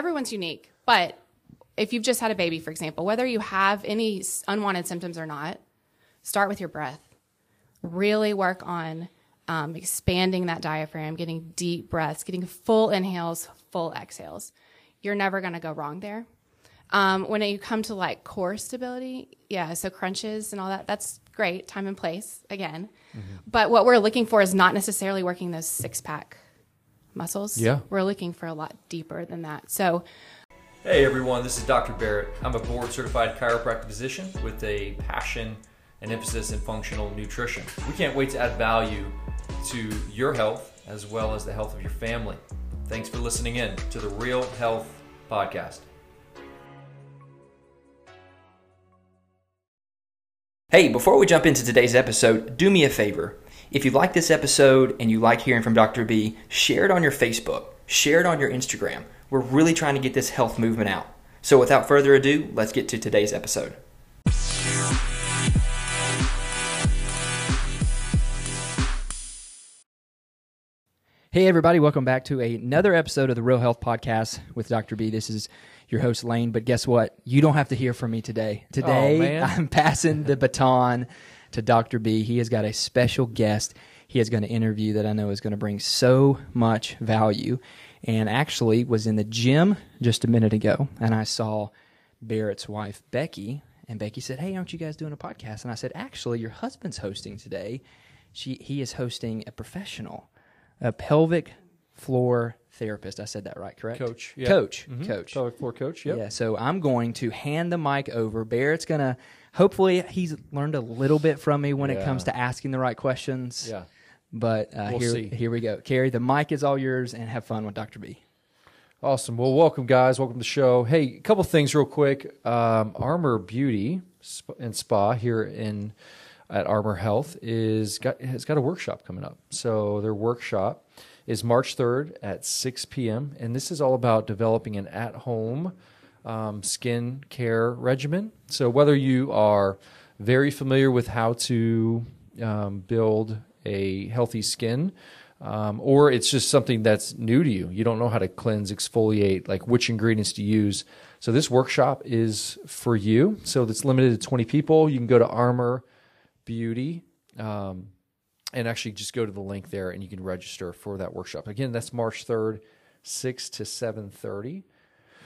everyone's unique, but if you've just had a baby, for example, whether you have any unwanted symptoms or not, start with your breath. Really work on um, expanding that diaphragm, getting deep breaths, getting full inhales, full exhales. You're never going to go wrong there. Um, when you come to like core stability, yeah, so crunches and all that, that's great, time and place again. But what we're looking for is not necessarily working those six pack muscles. Yeah. We're looking for a lot deeper than that. So Hey everyone, this is Dr. Barrett. I'm a board certified chiropractic physician with a passion and emphasis in functional nutrition. We can't wait to add value to your health as well as the health of your family. Thanks for listening in to the Real Health Podcast. Hey, before we jump into today's episode, do me a favor. If you like this episode and you like hearing from Dr. B, share it on your Facebook, share it on your Instagram. We're really trying to get this health movement out. So without further ado, let's get to today's episode. Hey, everybody, welcome back to another episode of the Real Health Podcast with Dr. B. This is your host, Lane. But guess what? You don't have to hear from me today. Today, oh, man. I'm passing the baton to Dr. B. He has got a special guest he is going to interview that I know is going to bring so much value. And actually, was in the gym just a minute ago, and I saw Barrett's wife, Becky. And Becky said, Hey, aren't you guys doing a podcast? And I said, Actually, your husband's hosting today. She, he is hosting a professional a pelvic floor therapist. I said that right, correct? Coach, yeah. Coach. Mhm. Coach. Pelvic floor coach. Yep. Yeah. So I'm going to hand the mic over. Barrett's gonna. Hopefully, he's learned a little bit from me when it comes to asking the right questions. Yeah. But uh, We'll here, see. here we go. Carrie, the mic is all yours, and have fun with Dr. B. Awesome. Well, welcome, guys. Welcome to the show. Hey, a couple things real quick. Um, Armor Beauty and Spa here in at Armor Health is got has got a workshop coming up. So their workshop is March third at six p.m. and this is all about developing an at-home um, skin care regimen. So whether you are very familiar with how to um, build a healthy skin, um, or it's just something that's new to you. You don't know how to cleanse, exfoliate, like which ingredients to use. So this workshop is for you. So it's limited to 20 people. You can go to Armor Beauty um, and actually just go to the link there and you can register for that workshop. Again, that's March 3rd, 6 to 7.30.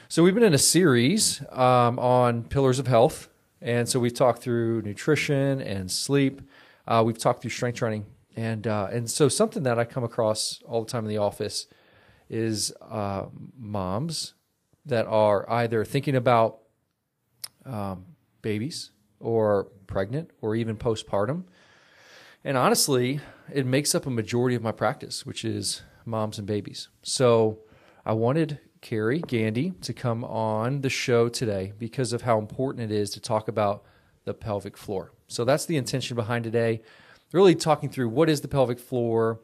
So we've been in a series um, on pillars of health, and so we've talked through nutrition and sleep. Uh, we've talked through strength training, and uh, and so something that I come across all the time in the office is uh, moms that are either thinking about um, babies or pregnant or even postpartum. And honestly, it makes up a majority of my practice, which is moms and babies. So I wanted Carrie Gandy to come on the show today because of how important it is to talk about the pelvic floor. So that's the intention behind today. Really talking through what is the pelvic floor,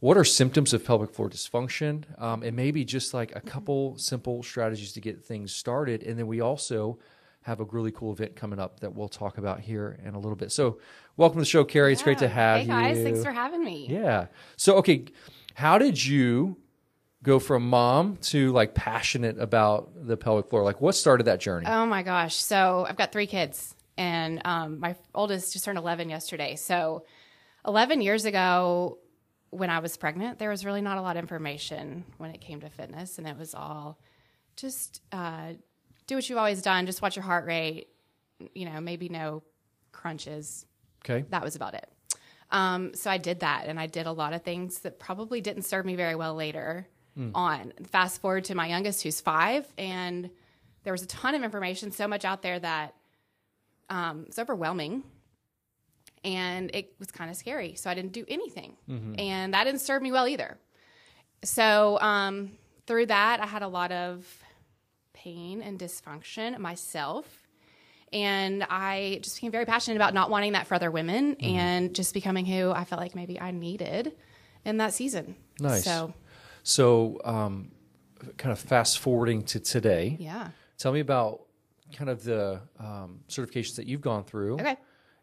what are symptoms of pelvic floor dysfunction, um, and maybe just like a couple simple strategies to get things started. And then we also have a really cool event coming up that we'll talk about here in a little bit. So, welcome to the show, Carrie. It's great to have hey you. Hey, guys, thanks for having me. Yeah. So, okay, how did you go from mom to like passionate about the pelvic floor? Like, what started that journey? Oh my gosh. So I've got three kids, and um, my oldest just turned 11 yesterday. So 11 years ago, when I was pregnant, there was really not a lot of information when it came to fitness, and it was all just uh, do what you've always done, just watch your heart rate, you know, maybe no crunches. okay. That was about it. Um, so I did that, and I did a lot of things that probably didn't serve me very well later on. Fast forward to my youngest, who's five, and there was a ton of information, so much out there that um, it's overwhelming, and it was kind of scary. So I didn't do anything, and that didn't serve me well either. So um, through that, I had a lot of pain and dysfunction myself and I just became very passionate about not wanting that for other women Mm-hmm. and just becoming who I felt like maybe I needed in that season. Nice. So, So, um, kind of fast forwarding to today, yeah. tell me about kind of the um, certifications that you've gone through. Okay.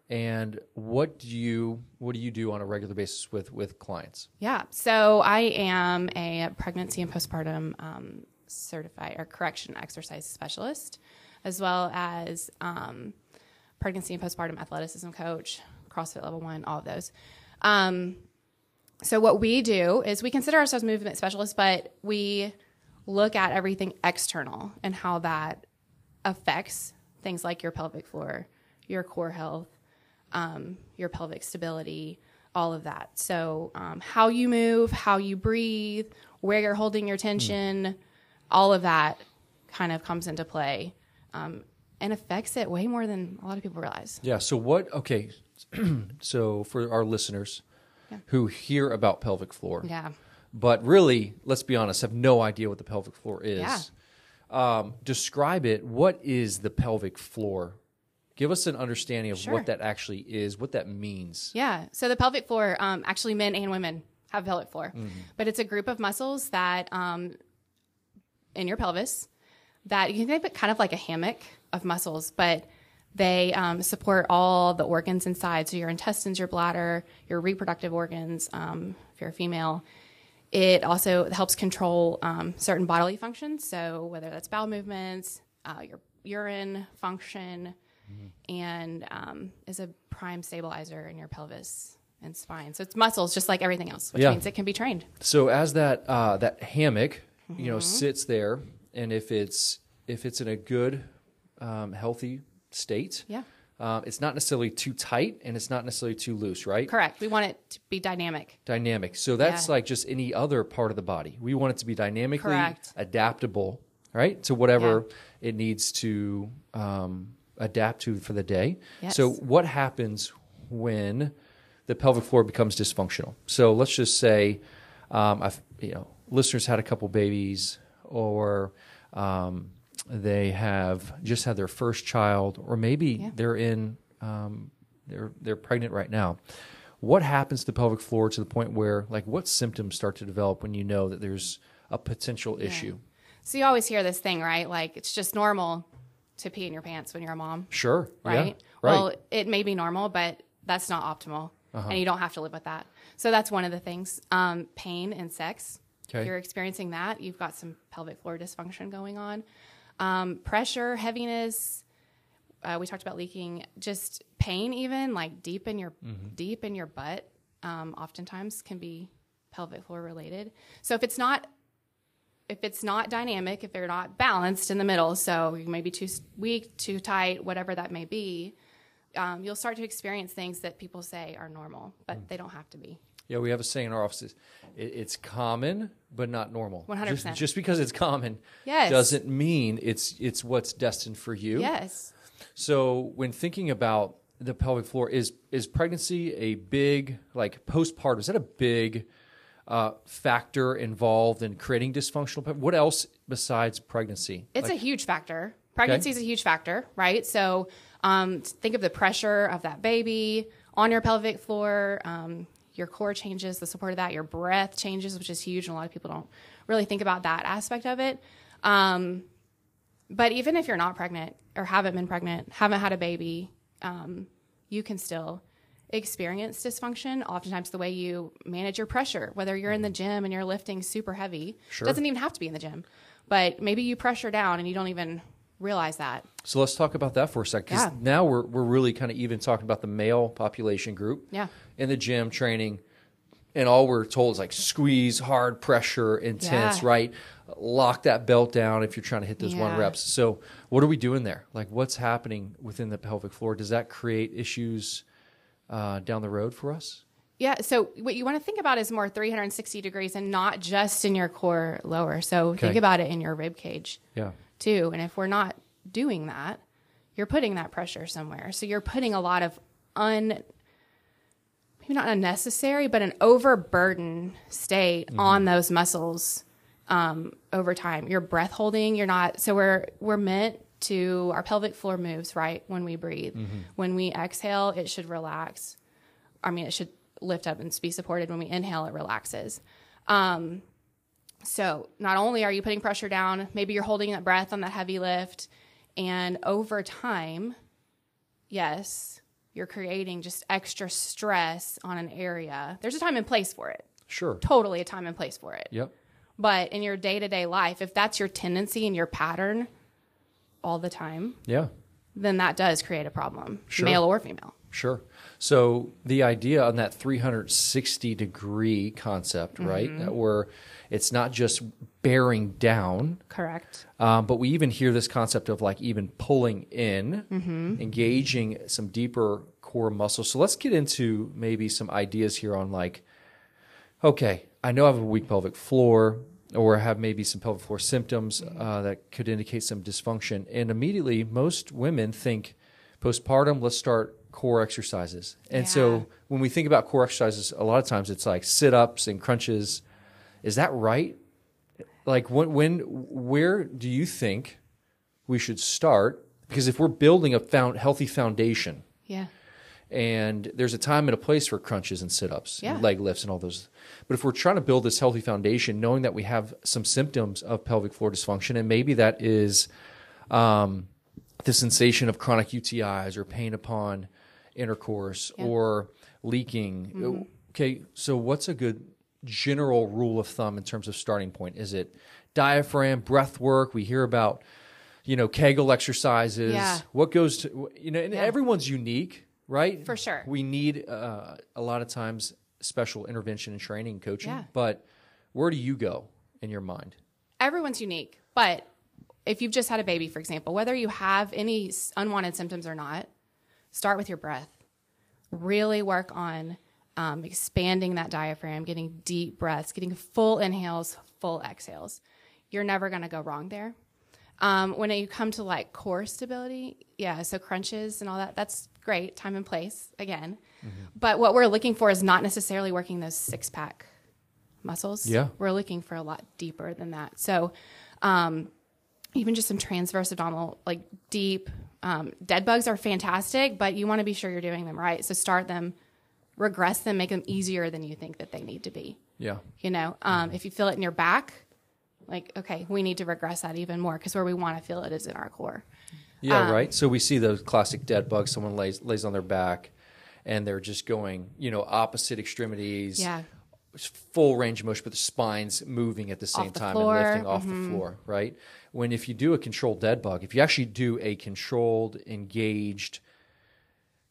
And what do you what do you do on a regular basis with with clients? Yeah. So I am a pregnancy and postpartum um, certified or correction exercise specialist, as well as um, pregnancy and postpartum athleticism coach, CrossFit level one, all of those. Um, so what we do is we consider ourselves movement specialists, but we look at everything external and how that affects things like your pelvic floor, your core health, um, your pelvic stability, all of that. So, um, how you move, how you breathe, where you're holding your tension, mm. All of that kind of comes into play um, and affects it way more than a lot of people realize. Yeah. So, what, okay. so, for our listeners yeah. who hear about pelvic floor, yeah. but really, let's be honest, have no idea what the pelvic floor is. Yeah. Um, describe it. What is the pelvic floor Give us an understanding of sure. what that actually is, what that means. Yeah. So the pelvic floor, um, actually, men and women have pelvic floor, mm-hmm. but it's a group of muscles that um, in your pelvis that you can think of it kind of like a hammock of muscles, but they um, support all the organs inside. So your intestines, your bladder, your reproductive organs, um, if you're a female. It also helps control um, certain bodily functions. So whether that's bowel movements, uh, your urine function, mm-hmm. and um, is a prime stabilizer in your pelvis and spine. So it's muscles, just like everything else, which yeah. means it can be trained. So as that uh, that hammock, mm-hmm. you know, mm-hmm. sits there, and if it's if it's in a good, um, healthy state, yeah. Uh, it's not necessarily too tight and it's not necessarily too loose, right? Correct. We want it to be dynamic. Dynamic. So that's yeah. like just any other part of the body. We want it to be dynamically Correct. adaptable, right, to whatever yeah. it needs to um, adapt to for the day. Yes. So what happens when the pelvic floor becomes dysfunctional? So let's just say, um, I've, you know, listeners had a couple babies, or um, they have just had their first child, or maybe yeah. they're in, um, they're they're pregnant right now. What happens to the pelvic floor to the point where, like, what symptoms start to develop when you know that there's a potential yeah. issue? So you always hear this thing, right? Like it's just normal to pee in your pants when you're a mom. Sure. Right? Yeah, right. Well, it may be normal, but that's not optimal. Uh-huh. And you don't have to live with that. So that's one of the things. Um, pain and sex. Okay. If you're experiencing that, you've got some pelvic floor dysfunction going on. Um, pressure, heaviness. Uh, we talked about leaking. Just pain, even like deep in your mm-hmm. deep in your butt. Um, oftentimes can be pelvic floor related. So if it's not if it's not dynamic, if they're not balanced in the middle, so you may be too weak, too tight, whatever that may be, um, you'll start to experience things that people say are normal, but mm. they don't have to be. Yeah, we have a saying in our offices: it, it's common, but not normal. One hundred percent. Just because it's common, yes. doesn't mean it's it's what's destined for you. Yes. So when thinking about the pelvic floor, is is pregnancy a big like postpartum? Is that a big uh, factor involved in creating dysfunctional? What else besides pregnancy? It's like, a huge factor. Pregnancy okay. is a huge factor, right? So um, think of the pressure of that baby on your pelvic floor. Um, your core changes, the support of that. Your breath changes, which is huge, and a lot of people don't really think about that aspect of it. Um, but even if you're not pregnant or haven't been pregnant, haven't had a baby, um, you can still experience dysfunction, oftentimes the way you manage your pressure, whether you're in the gym and you're lifting super heavy, sure. doesn't even have to be in the gym, but maybe you pressure down and you don't even realize that. So let's talk about that for a second. Because yeah. now we're, we're really kind of even talking about the male population group yeah. in the gym training. And all we're told is like squeeze, hard pressure, intense, yeah. right? Lock that belt down if you're trying to hit those yeah. one reps. So, what are we doing there? Like, what's happening within the pelvic floor? Does that create issues uh, down the road for us? Yeah. So what you want to think about is more 360 degrees and not just in your core lower. So okay. think about it in your rib cage. Yeah. Too. And if we're not doing that, you're putting that pressure somewhere. So you're putting a lot of un maybe not unnecessary, but an overburden state mm-hmm. on those muscles um, over time. You're breath holding, you're not so we're we're meant to our pelvic floor moves right when we breathe. Mm-hmm. When we exhale, it should relax. I mean, it should lift up and be supported. When we inhale, it relaxes. Um, so not only are you putting pressure down, maybe you're holding that breath on that heavy lift, and over time, yes, you're creating just extra stress on an area. There's a time and place for it. Sure. Totally a time and place for it. Yep. But in your day to day life, if that's your tendency and your pattern all the time, Yeah. then that does create a problem, Sure. male or female. Sure. So the idea on that 360 degree concept, right, Mm-hmm. that where it's not just bearing down, Correct. um, but we even hear this concept of like even pulling in, Mm-hmm. engaging some deeper core muscles. So let's get into maybe some ideas here on like, okay, I know I have a weak pelvic floor or have maybe some pelvic floor symptoms Mm-hmm. uh, that could indicate some dysfunction. And immediately, most women think postpartum, let's start core exercises. And Yeah. so when we think about core exercises, a lot of times it's like sit ups and crunches. Is that right? Like when, when, where do you think we should start? Because if we're building a found, healthy foundation, Yeah. and there's a time and a place for crunches and sit-ups Yeah. and leg lifts and all those but if we're trying to build this healthy foundation knowing that we have some symptoms of pelvic floor dysfunction and maybe that is um, the sensation of chronic utis or pain upon intercourse Yeah. Mm-hmm. or leaking okay so what's a good general rule of thumb in terms of starting point is it diaphragm breath work we hear about you know kegel exercises Yeah. what goes to you know and Yeah. everyone's unique right For sure. we need uh, a lot of times special intervention and training and coaching Yeah. but where do you go in your mind everyone's unique, but if you've just had a baby, for example, whether you have any unwanted symptoms or not, start with your breath. Really work on um, expanding that diaphragm, getting deep breaths, getting full inhales, full exhales. You're never going to go wrong there. Um, when you come to like core stability, yeah, so crunches and all that, that's great, time and place again. But what we're looking for is not necessarily working those six pack muscles. Yeah. We're looking for a lot deeper than that. So, um, even just some transverse abdominal, like deep, um, dead bugs are fantastic, but you want to be sure you're doing them right. So start them, regress them, make them easier than you think that they need to be. yeah You know, um, if you feel it in your back, like, okay, we need to regress that even more because where we want to feel it is in our core. yeah Um, right so we see those classic dead bugs someone lays lays on their back and they're just going you know opposite extremities Yeah. Full range of motion but the spine's moving at the same the time floor, and lifting off the mm-hmm. floor right when if you do a controlled dead bug if you actually do a controlled engaged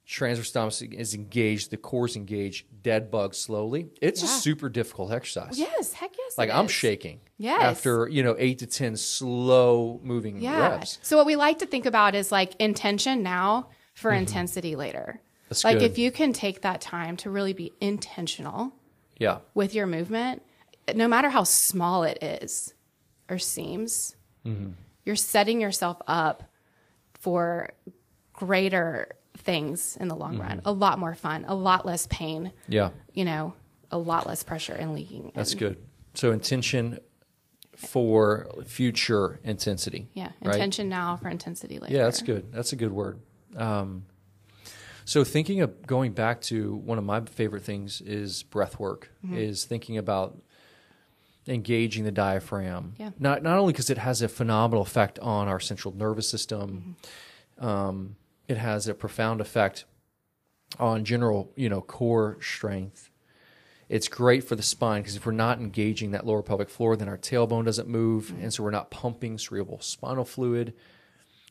transverse abdominis is engaged the core is engaged dead bug slowly it's a super difficult exercise Yes, heck yes. like i'm is. shaking Yes. after you know eight to ten slow moving Yeah. reps So what we like to think about is like intention now for mm-hmm. intensity later. That's like good. if you can take that time to really be intentional yeah with your movement, no matter how small it is or seems, Mm-hmm. you're setting yourself up for greater things in the long Mm-hmm. run. A lot more fun, a lot less pain, yeah you know, a lot less pressure and leaking. That's and- good. So intention for future intensity. Yeah, right? intention now for intensity later. Yeah, that's good. That's a good word. Um, so thinking of going back to one of my favorite things is breath work. Mm-hmm. Is thinking about engaging the diaphragm. Yeah. Not not only because it has a phenomenal effect on our central nervous system, Mm-hmm. um, it has a profound effect on general, you know, core strength. It's great for the spine because if we're not engaging that lower pelvic floor, then our tailbone doesn't move, Mm-hmm. and so we're not pumping cerebral spinal fluid.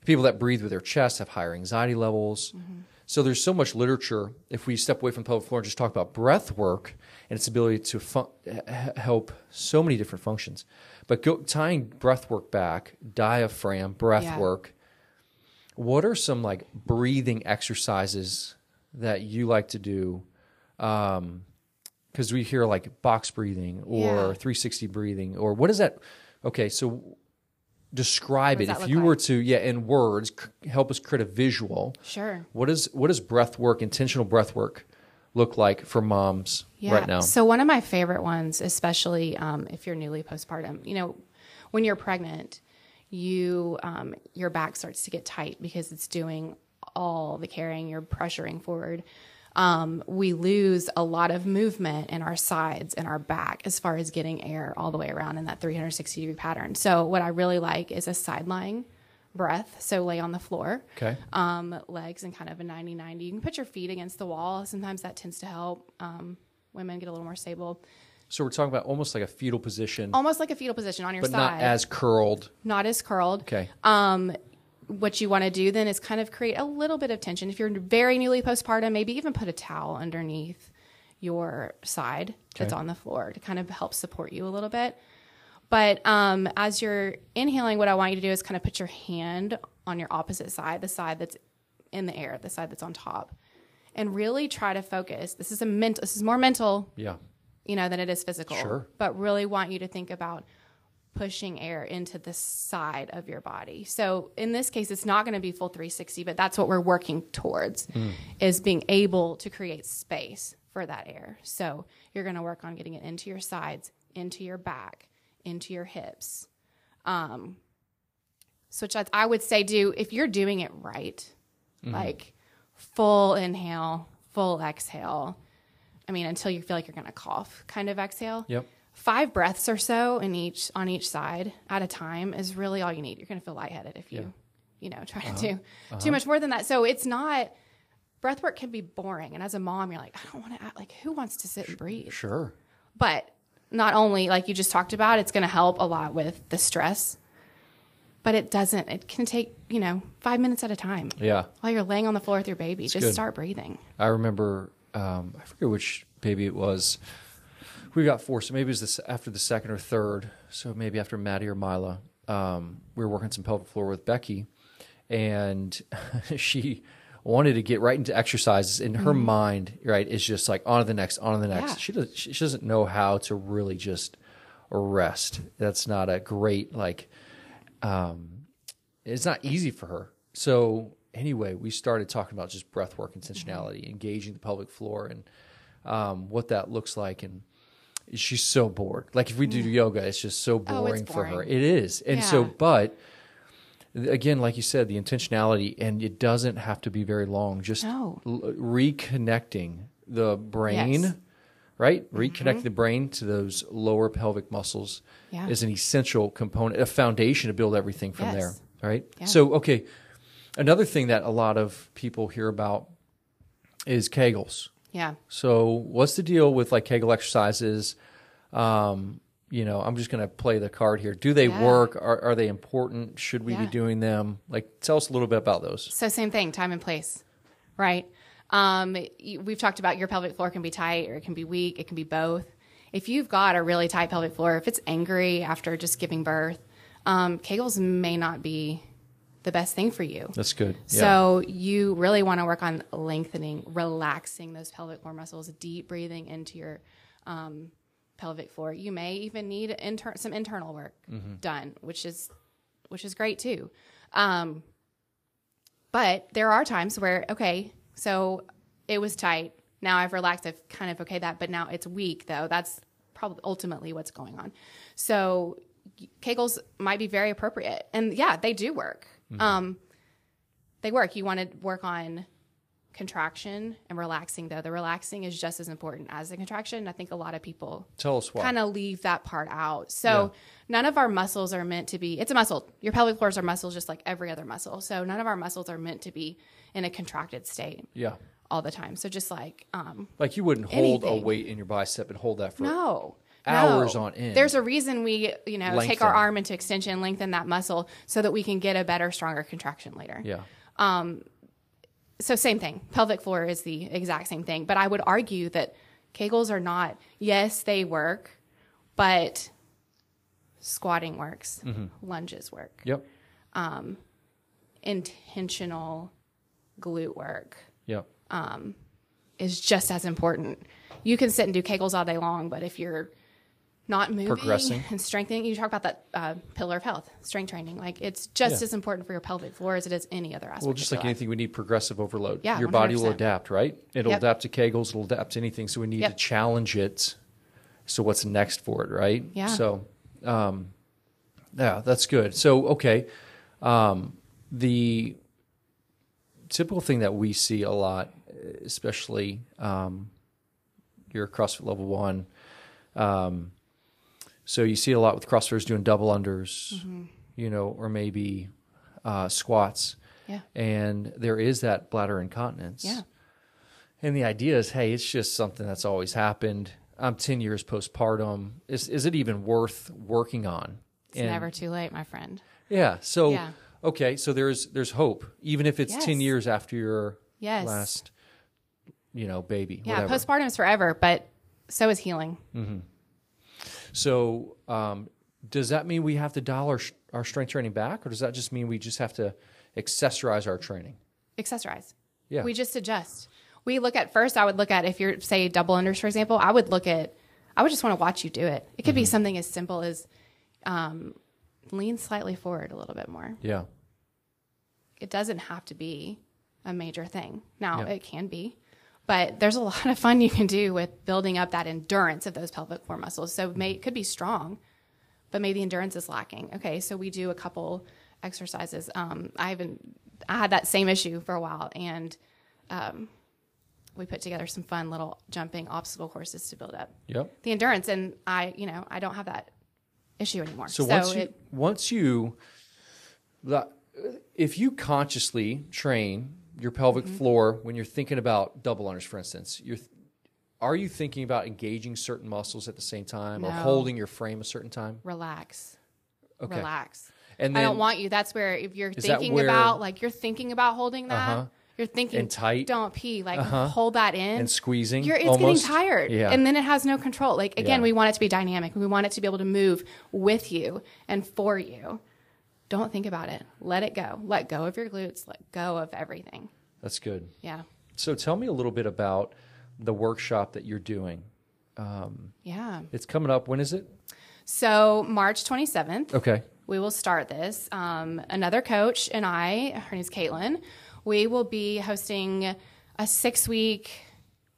People that breathe with their chest have higher anxiety levels. Mm-hmm. So there's so much literature. If we step away from pelvic floor and just talk about breath work and its ability to fun- help so many different functions, but go, tying breath work back, diaphragm, breath Yeah. work. What are some like breathing exercises that you like to do? Um, because we hear like box breathing or Yeah. 360 breathing, or what is that? Okay, so describe it. If you were to, yeah, in words, c- help us create a visual. Sure. What is what does breath work, intentional breath work, look like for moms right now? So one of my favorite ones, especially um, if you're newly postpartum, you know, when you're pregnant, you um, your back starts to get tight because it's doing all the carrying. You're pressuring forward. Um, we lose a lot of movement in our sides and our back as far as getting air all the way around in that 360 degree pattern. So what I really like is a side lying breath. So lay on the floor Okay. um, legs in kind of a 90 90. You can put your feet against the wall. Sometimes that tends to help um, women get a little more stable. So we're talking about almost like a fetal position, almost like a fetal position on your but side, not as curled. not as curled. Okay. Um, what you want to do then is kind of create a little bit of tension. If you're very newly postpartum, maybe even put a towel underneath your side that's Okay. on the floor to kind of help support you a little bit. But um, as you're inhaling, what I want you to do is kind of put your hand on your opposite side, the side that's in the air, the side that's on top, and really try to focus. This is a mental. This is more mental Yeah. you know, than it is physical. Sure. But really want you to think about pushing air into the side of your body. So in this case, it's not going to be full 360, but that's what we're working towards is being able to create space for that air. So you're going to work on getting it into your sides, into your back, into your hips. Um, so which I, I would say do if you're doing it right, like full inhale, full exhale. I mean, until you feel like you're going to cough, kind of exhale. Yep. Five breaths or so in each on each side at a time is really all you need. You're going to feel lightheaded if you, you know, try to do too much more than that. So it's not. Breath work can be boring, and as a mom, you're like, I don't want to. act Like, who wants to sit and breathe? Sure. But not only like you just talked about, it's going to help a lot with the stress. But it doesn't. It can take you know five minutes at a time Yeah. while you're laying on the floor with your baby. just good. start breathing. I remember, um, I forget which baby it was. We got four, so maybe it was this after the second or third. So maybe after Maddie or Mila, um, we were working some pelvic floor with Becky, and she wanted to get right into exercises. In her mind, right, is just like on to the next, on to the next. Yeah. She does, she doesn't know how to really just rest. That's not a great like um, it's not easy for her. So anyway, we started talking about just breath work intentionality, engaging the pelvic floor, and um, what that looks like. And she's so bored. Like if we do yoga, it's just so Oh, it's boring for her. It is, and so but. Again, like you said, the intentionality, and it doesn't have to be very long. Just No. l- reconnecting the brain, Yes. Mm-hmm. right? Reconnecting the brain to those lower pelvic muscles Yeah. is an essential component, a foundation to build everything from there, right? Yeah. So, okay, another thing that a lot of people hear about is Kegels. Yeah. So, what's the deal with like Kegel exercises? Um, you know, I'm just going to play the card here. Do they Yeah. work? Are, are they important? Should we be doing them? Like, tell us a little bit about those. So same thing, time and place, right? Um, we've talked about your pelvic floor can be tight or it can be weak. It can be both. If you've got a really tight pelvic floor, if it's angry after just giving birth, um, Kegels may not be the best thing for you. That's good. Yeah. So you really want to work on lengthening, relaxing those pelvic floor muscles, deep breathing into your um, pelvic floor. You may even need inter- some internal work Mm-hmm. done, which is which is great too. Um, but there are times where okay, so it was tight. Now I've relaxed. I've kind of okay that, but now it's weak though. That's probably ultimately what's going on. So Kegels might be very appropriate, and yeah, they do work. Um, they work. You want to work on contraction and relaxing though. The relaxing is just as important as the contraction. I think a lot of people tell us why. kind of leave that part out. So none of our muscles are meant to be. It's a muscle. Your pelvic floors are muscles just like every other muscle. So none of our muscles are meant to be in a contracted state yeah. all the time. So just like um, Like you wouldn't hold a weight in your bicep and hold that for no. Hours no. on end. There's a reason we, you know, take our arm into extension, lengthen that muscle so that we can get a better, stronger contraction later. Yeah. Um, so same thing. Pelvic floor is the exact same thing. But I would argue that Kegels are not. Yes, they work, but squatting works, lunges work, Yep. Um, intentional glute work Yep. Um, is just as important. You can sit and do Kegels all day long, but if you're not moving Progressing. and strengthening, you talk about that uh, pillar of health, strength training. Like it's just Yeah. as important for your pelvic floor as it is any other aspect. Well, just like life. anything, we need progressive overload. Yeah, Your body will adapt, right? It'll Yep. adapt to Kegels, it'll adapt to anything. So we need Yep. to challenge it. So what's next for it, right? Yeah. So, um, yeah, that's good. So, okay. Um, the typical thing that we see a lot, especially um, your CrossFit level one, um, so you see a lot with CrossFitters doing double unders, Mm-hmm. you know, or maybe uh, squats Yeah. and there is that bladder incontinence. Yeah. And the idea is, hey, it's just something that's always happened. I'm 10 years postpartum. Is is it even worth working on? It's never too late, my friend. Yeah. So Yeah. okay, so there's there's hope even if it's 10 years after your Yes. last you know, baby, Yeah, whatever. postpartum is forever, but so is healing. So, um, does that mean we have to dial our, our strength training back or does that just mean we just have to accessorize our training? Accessorize. Yeah. We just adjust. We look at first, I would look at if you're, say, double unders, for example, I would look at, I would just want to watch you do it. It could be something as simple as um, lean slightly forward a little bit more. yeah. It doesn't have to be a major thing. Now, Yeah. it can be, but there's a lot of fun you can do with building up that endurance of those pelvic floor muscles. So may, it could be strong, but maybe endurance is lacking. Okay, so we do a couple exercises. Um, I haven't, I had that same issue for a while, and um, we put together some fun little jumping obstacle courses to build up Yep. the endurance. And I, you know, I don't have that issue anymore. So, once you once you the- if you consciously train your pelvic Mm-hmm. floor when you're thinking about double unders, for instance, you're are you thinking about engaging certain muscles at the same time or holding your frame a certain time? relax, Okay. relax. And I don't want you. That's where if you're thinking where- about like you're thinking about holding that, Uh-huh. you're thinking And tight. Don't pee. Like Uh-huh. hold that in and squeezing You're, it's almost. getting tired, Yeah. and then it has no control. Like again, Yeah. we want it to be dynamic. We want it to be able to move with you and for you. Don't think about it. Let it go. Let go of your glutes. Let go of everything. That's good. Yeah, So tell me a little bit about the workshop that you're doing. yeah. It's coming up. When is it? So March 27th. Okay. we will start this. Um, another coach and I, her name's Caitlin, we will be hosting a six week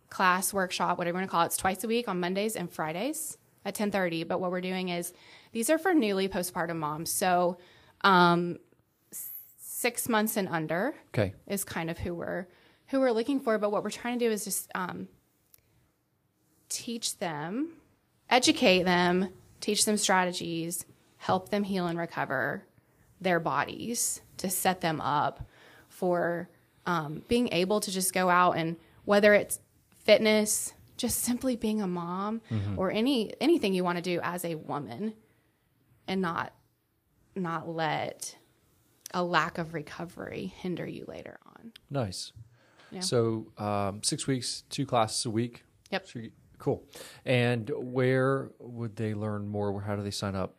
class workshop, whatever you want to call it. It's twice a week on Mondays and Fridays at 1030. But what we're doing is these are for newly postpartum moms. So um, six months and under Okay. is kind of who we're who we're looking for. But what we're trying to do is just um, teach them, educate them, teach them strategies, help them heal and recover their bodies to set them up for um, being able to just go out and whether it's fitness, just simply being a mom, or any anything you want to do as a woman, and not not let a lack of recovery hinder you later on. Nice. Yeah. So um, six weeks, two classes a week. Yep. Cool. And where would they learn more? How do they sign up?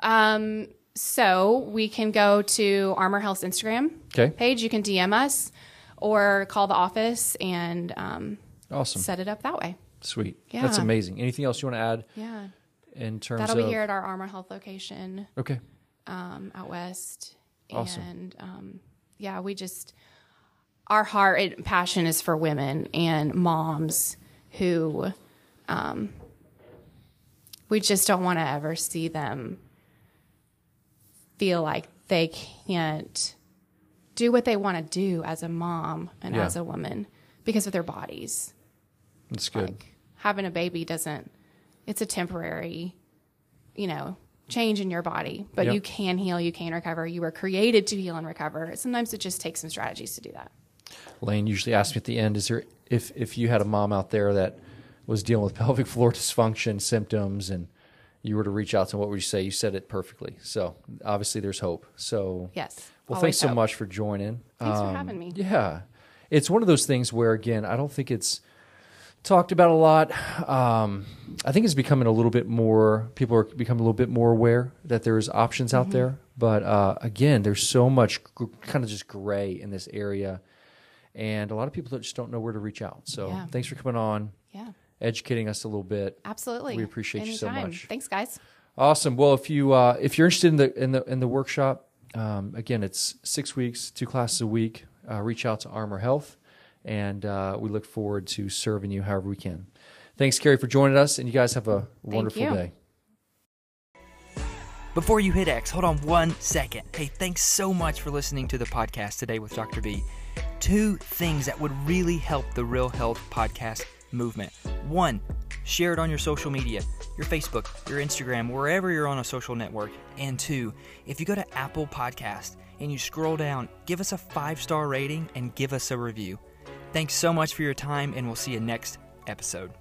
Um, so we can go to Armor Health's Instagram Okay. page. You can DM us or call the office and um, Awesome. set it up that way. Sweet. Yeah. That's amazing. Anything else you want to add Yeah, in terms of that'll of? be here at our Armor Health location Okay. Um, out west. Awesome. And um, yeah, we just our heart and passion is for women and moms who um, we just don't want to ever see them feel like they can't do what they want to do as a mom and Yeah. as a woman because of their bodies. That's good. Like having a baby doesn't it's a temporary, you know, change in your body, but Yep. you can heal, you can recover. You were created to heal and recover. Sometimes it just takes some strategies to do that. Lane usually asks me at the end, is there if if you had a mom out there that was dealing with pelvic floor dysfunction symptoms and you were to reach out to them, what would you say? You said it perfectly. So obviously there's hope. So Yes. Well, thanks so hope. much for joining. Thanks for Um, having me. Yeah, it's one of those things where again, I don't think it's talked about a lot. Um, I think it's becoming a little bit more. People are becoming a little bit more aware that there's options Mm-hmm. out there. But uh, again, there's so much g- kind of just gray in this area, and a lot of people that just don't know where to reach out. So Yeah. thanks for coming on, Yeah. educating us a little bit. Absolutely. We appreciate you so much. Thanks, guys. Awesome. Well, if you uh, if you're interested in the in the in the workshop, um, again, it's six weeks, two classes a week. Uh, reach out to Armor Health, and uh, we look forward to serving you however we can. Thanks, Carrie, for joining us, and you guys have a wonderful day. Before you hit X, hold on one second. Hey, thanks so much for listening to the podcast today with Dr. B. Two things that would really help the Real Health Podcast movement. One, share it on your social media, your Facebook, your Instagram, wherever you're on a social network. And two, if you go to Apple Podcast and you scroll down, give us a five star rating and give us a review. Thanks so much for your time, and we'll see you next episode.